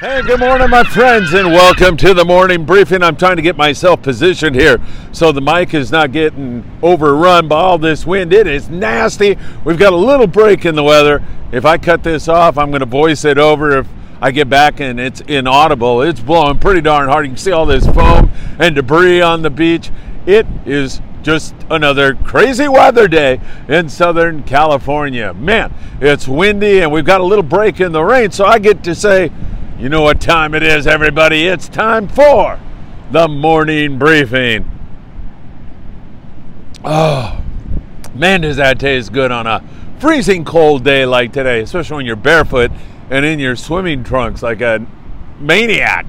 Hey, good morning, my friends, and welcome to the morning briefing. I'm trying to get myself positioned here so the mic is not getting overrun by all this wind. It is nasty. We've got a little break in the weather. If I cut this off, I'm going to voice it over if I get back and it's inaudible. It's blowing pretty darn hard. You can see all this foam and debris on the beach. It is just another crazy weather day in Southern California. Man, it's windy and we've got a little break in the rain, so I get to say, you know what time it is, everybody? It's time for the morning briefing. Oh, man, does that taste good on a freezing cold day like today, especially when you're barefoot and in your swimming trunks like a maniac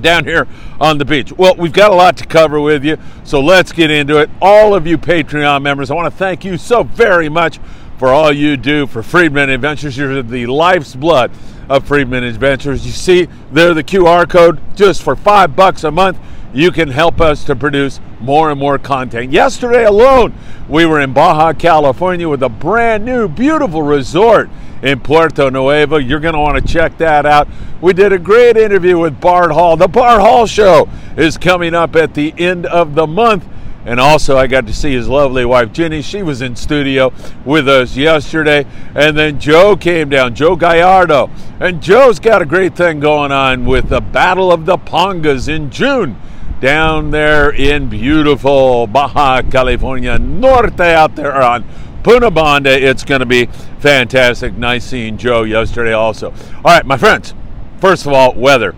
down here on the beach. Well, we've got a lot to cover with you, so let's get into it. All of you Patreon members, I want to thank you so very much for all you do for Friedman Adventures. You're the life's blood of Friedman Adventures. You see there the QR code just for five bucks a month. You can help us to produce more and more content. Yesterday alone, we were in Baja California with a brand new, beautiful resort in Puerto Nuevo. You're going to want to check that out. We did a great interview with Bart Hall. The Bart Hall Show is coming up at the end of the month. And also, I got to see his lovely wife, Jenny. She was in studio with us yesterday. And then Joe came down, Joe Gallardo. And Joe's got a great thing going on with the Battle of the Pongas in June down there in beautiful Baja California Norte out there on Punta Banda. It's going to be fantastic. Nice seeing Joe yesterday also. All right, my friends, first of all, weather.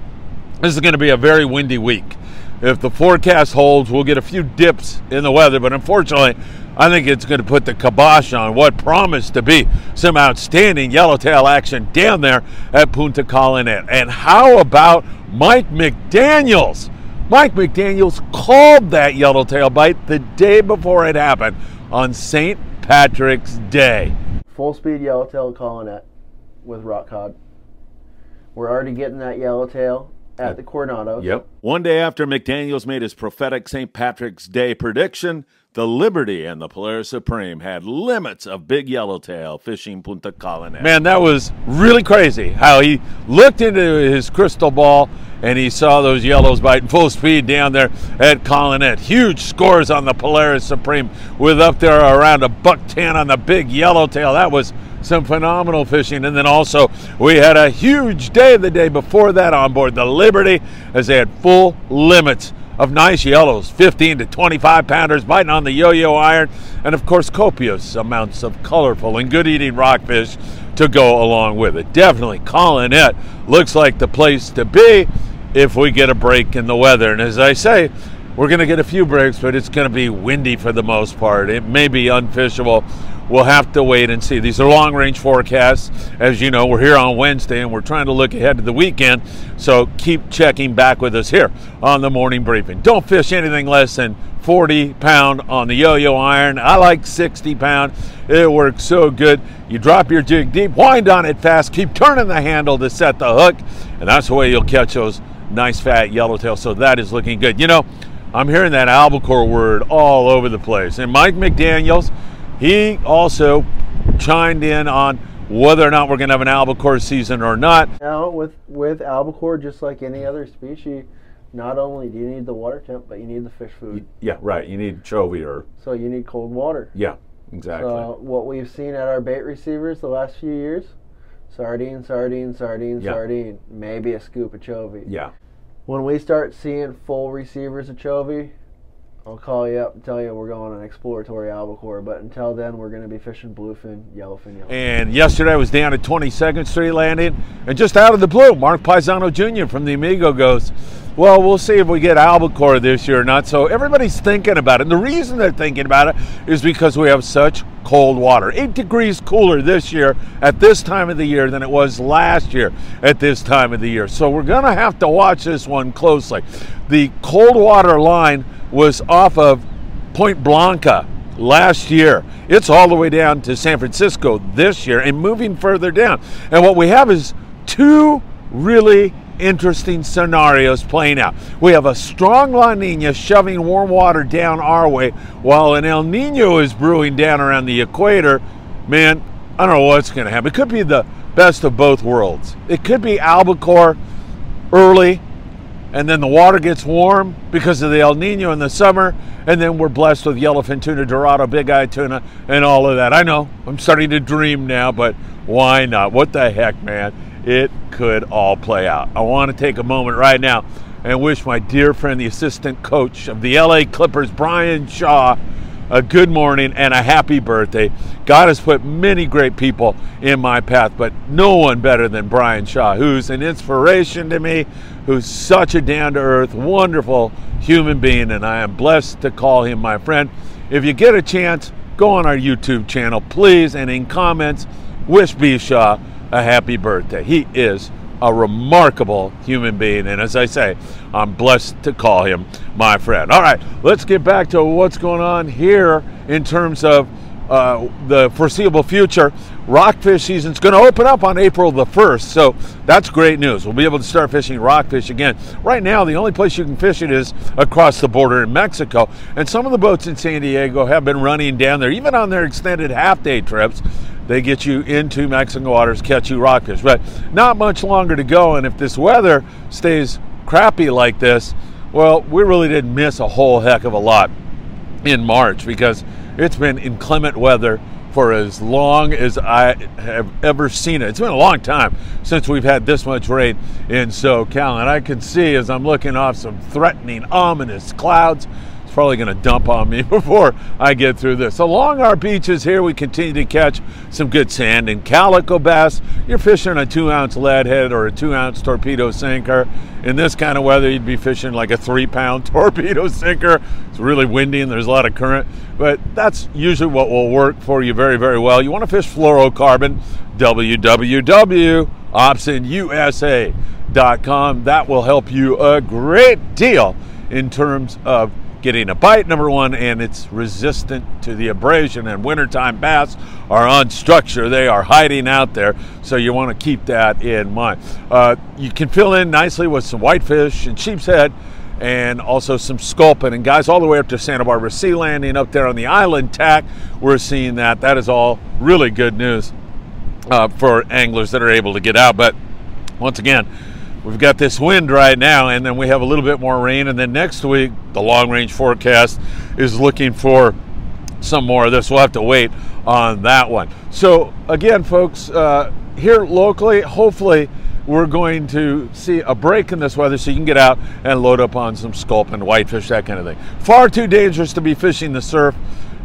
This is going to be a very windy week if the forecast holds, we'll get a few dips in the weather, but unfortunately, I think it's going to put the kibosh on what promised to be some outstanding yellowtail action down there at Punta Colonet. And how about Mike McDaniels? Mike McDaniels called that yellowtail bite the day before it happened on St. Patrick's Day. Full speed yellowtail Colonet with rock cod. We're already getting that yellowtail at the Coronados. Yep. One day after McDaniels made his prophetic St. Patrick's Day prediction, the Liberty and the Polaris Supreme had limits of big yellowtail fishing Punta Colonet. Man, that was really crazy how he looked into his crystal ball and he saw those yellows biting full speed down there at Colonet. Huge scores on the Polaris Supreme with up there around a buck ten on the big yellowtail. That was some phenomenal fishing. And then also, we had a huge day the day before that on board the Liberty as they had full limits of nice yellows 15 to 25 pounders biting on the yo yo iron, and of course, copious amounts of colorful and good eating rockfish to go along with it. Definitely, Colonet looks like the place to be if we get a break in the weather. And as I say, we're going to get a few breaks, but it's going to be windy for the most part. It may be unfishable we'll have to wait and see. These are long range forecasts. As you know, we're here on Wednesday and we're trying to look ahead to the weekend. So keep checking back with us here on the morning briefing. Don't fish anything less than 40 pound on the yo yo iron. I like 60 pound. It works so good. You drop your jig deep, wind on it fast, keep turning the handle to set the hook, and that's the way you'll catch those nice fat yellowtail. So that is looking good. You know, I'm hearing that albacore word all over the place. And Mike McDaniels, he also chimed in on whether or not we're going to have an albacore season or not. Now, with with albacore, just like any other species, not only do you need the water temp, but you need the fish food. Yeah, right. You need chovy or so you need cold water. Yeah, exactly. So what we've seen at our bait receivers the last few years, sardine, sardine, sardine, yeah. sardine, maybe a scoop of chovy. Yeah. When we start seeing full receivers of chovy, I'll call you up and tell you we're going on exploratory albacore. But until then, we're going to be fishing bluefin, yellowfin, yellowfin. And yesterday I was down at 22nd Street Landing, and just out of the blue, Mark Paisano Jr. from the Amigo goes, well, we'll see if we get albacore this year or not. So everybody's thinking about it. And the reason they're thinking about it is because we have such cold water. Eight degrees cooler this year at this time of the year than it was last year at this time of the year. So we're going to have to watch this one closely. The cold water line was off of Point Blanca last year. It's all the way down to San Francisco this year and moving further down. And what we have is two really interesting scenarios playing out. We have a strong La Nina shoving warm water down our way while an El Nino is brewing down around the equator. Man, I don't know what's going to happen. It could be the best of both worlds. It could be albacore early, and then the water gets warm because of the El Nino in the summer, and then we're blessed with yellowfin tuna, dorado, big eye tuna, and all of that. I know I'm starting to dream now, but why not? What the heck, man? It could all play out. I want to take a moment right now and wish my dear friend, the assistant coach of the LA Clippers, Brian Shaw, a good morning and a happy birthday. God has put many great people in my path, but no one better than Brian Shaw, who's an inspiration to me, who's such a down to earth, wonderful human being, and I am blessed to call him my friend. If you get a chance, go on our YouTube channel, please, and in comments, wish B. Shaw a happy birthday. He is a remarkable human being. And as I say, I'm blessed to call him my friend. All right, let's get back to what's going on here in terms of uh, the foreseeable future. Rockfish season is going to open up on April the 1st, so that's great news. We'll be able to start fishing rockfish again. Right now, the only place you can fish it is across the border in Mexico, and some of the boats in San Diego have been running down there, even on their extended half day trips they get you into Mexican waters, catch you rockfish. But not much longer to go. And if this weather stays crappy like this, well, we really didn't miss a whole heck of a lot in March because it's been inclement weather for as long as I have ever seen it. It's been a long time since we've had this much rain in SoCal. And I can see as I'm looking off some threatening, ominous clouds probably going to dump on me before I get through this. Along our beaches here, we continue to catch some good sand and calico bass. You're fishing a two ounce lead head or a two ounce torpedo sinker. In this kind of weather, you'd be fishing like a three pound torpedo sinker. It's really windy and there's a lot of current, but that's usually what will work for you very, very well. You want to fish fluorocarbon, www.opsonusa.com. That will help you a great deal in terms of getting a bite, number one, and it's resistant to the abrasion. And wintertime bass are on structure, they are hiding out there, so you want to keep that in mind. Uh, you can fill in nicely with some whitefish and sheep's head and also some sculpin. And guys, all the way up to Santa Barbara Sea Landing up there on the island tack, we're seeing that. That is all really good news uh, for anglers that are able to get out. But once again, we've got this wind right now, and then we have a little bit more rain. And then next week, the long range forecast is looking for some more of this. We'll have to wait on that one. So, again, folks, uh, here locally, hopefully, we're going to see a break in this weather so you can get out and load up on some sculpin, whitefish, that kind of thing. Far too dangerous to be fishing the surf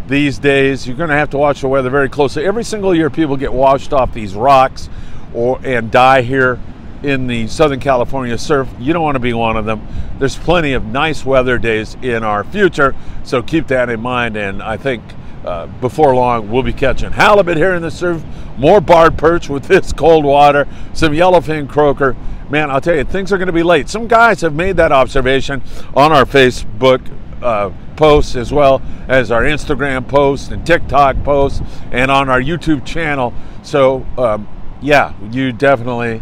these days. You're going to have to watch the weather very closely. Every single year, people get washed off these rocks or and die here in the Southern California surf. You don't want to be one of them. There's plenty of nice weather days in our future, so keep that in mind. And I think uh, before long, we'll be catching halibut here in the surf, more barred perch with this cold water, some yellowfin croaker. Man, I'll tell you, things are going to be late. Some guys have made that observation on our Facebook uh, posts as well as our Instagram posts and TikTok posts and on our YouTube channel. So, um, yeah, you definitely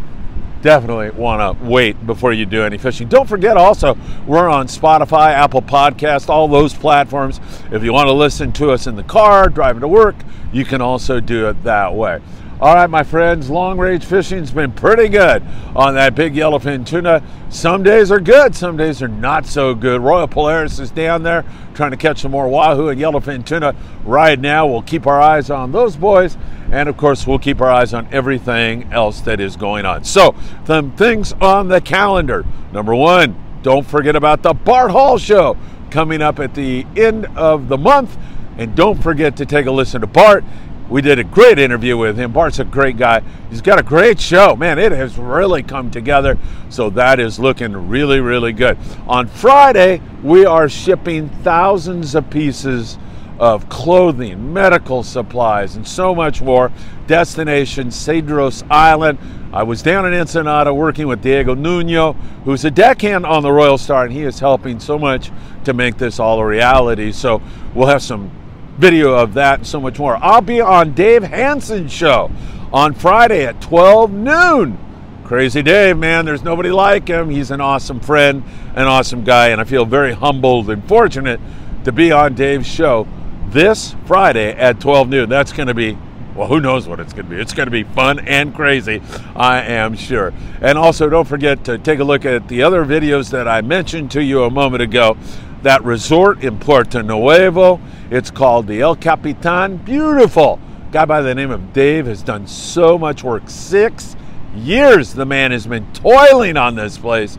definitely want to wait before you do any fishing. Don't forget also, we're on Spotify, Apple Podcast, all those platforms. If you want to listen to us in the car, driving to work, you can also do it that way. All right, my friends, long range fishing's been pretty good on that big yellowfin tuna. Some days are good, some days are not so good. Royal Polaris is down there trying to catch some more wahoo and yellowfin tuna right now. We'll keep our eyes on those boys, and of course, we'll keep our eyes on everything else that is going on. So, some things on the calendar. Number one, don't forget about the Bart Hall Show coming up at the end of the month. And don't forget to take a listen to Bart. We did a great interview with him. Bart's a great guy. He's got a great show. Man, it has really come together. So that is looking really, really good. On Friday, we are shipping thousands of pieces of clothing, medical supplies, and so much more. Destination Cedros Island. I was down in Ensenada working with Diego Nuno, who's a deckhand on the Royal Star, and he is helping so much to make this all a reality. So we'll have some video of that and so much more. I'll be on Dave Hansen's show on Friday at 12 noon. Crazy Dave, man, there's nobody like him. He's an awesome friend, an awesome guy, and I feel very humbled and fortunate to be on Dave's show this Friday at 12 noon. That's going to be well, who knows what it's going to be? It's going to be fun and crazy, I am sure. And also, don't forget to take a look at the other videos that I mentioned to you a moment ago. That resort in Puerto Nuevo, it's called the El Capitan. Beautiful. Guy by the name of Dave has done so much work. Six years the man has been toiling on this place.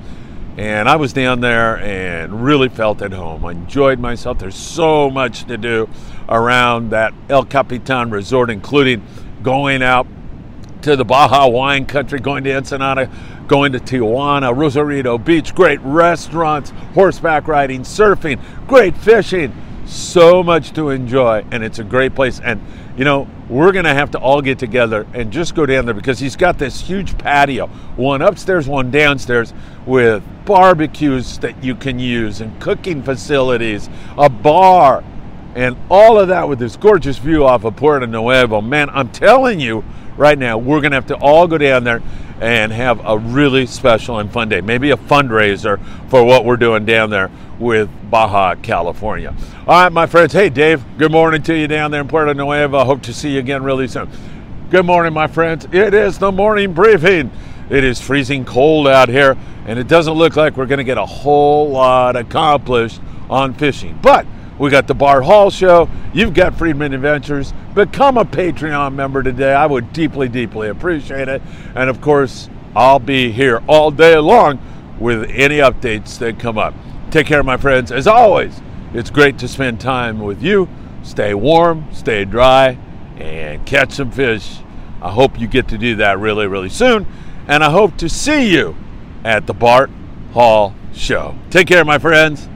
And I was down there and really felt at home. I enjoyed myself. There's so much to do around that El Capitan resort, including going out to the Baja wine country, going to Ensenada, going to Tijuana, Rosarito Beach, great restaurants, horseback riding, surfing, great fishing. So much to enjoy, and it's a great place. And you know, we're to have to all get together and just go down there because he's got this huge patio, one upstairs, one downstairs, with barbecues that you can use and cooking facilities, a bar, and all of that with this gorgeous view off of Puerto Nuevo. Man, I'm telling you right now, we're to have to all go down there and have a really special and fun day. Maybe a fundraiser for what we're doing down there with Baja California. All right, my friends. Hey, Dave, good morning to you down there in Puerto Nuevo. Hope to see you again really soon. Good morning, my friends. It is the morning briefing. It is freezing cold out here, and it doesn't look like we're going to get a whole lot accomplished on fishing. But we got the Bart Hall Show. You've got Friedman Adventures. Become a Patreon member today. I would deeply, deeply appreciate it. And of course, I'll be here all day long with any updates that come up. Take care, my friends. As always, it's great to spend time with you. Stay warm, stay dry, and catch some fish. I hope you get to do that really, really soon. And I hope to see you at the Bart Hall Show. Take care, my friends.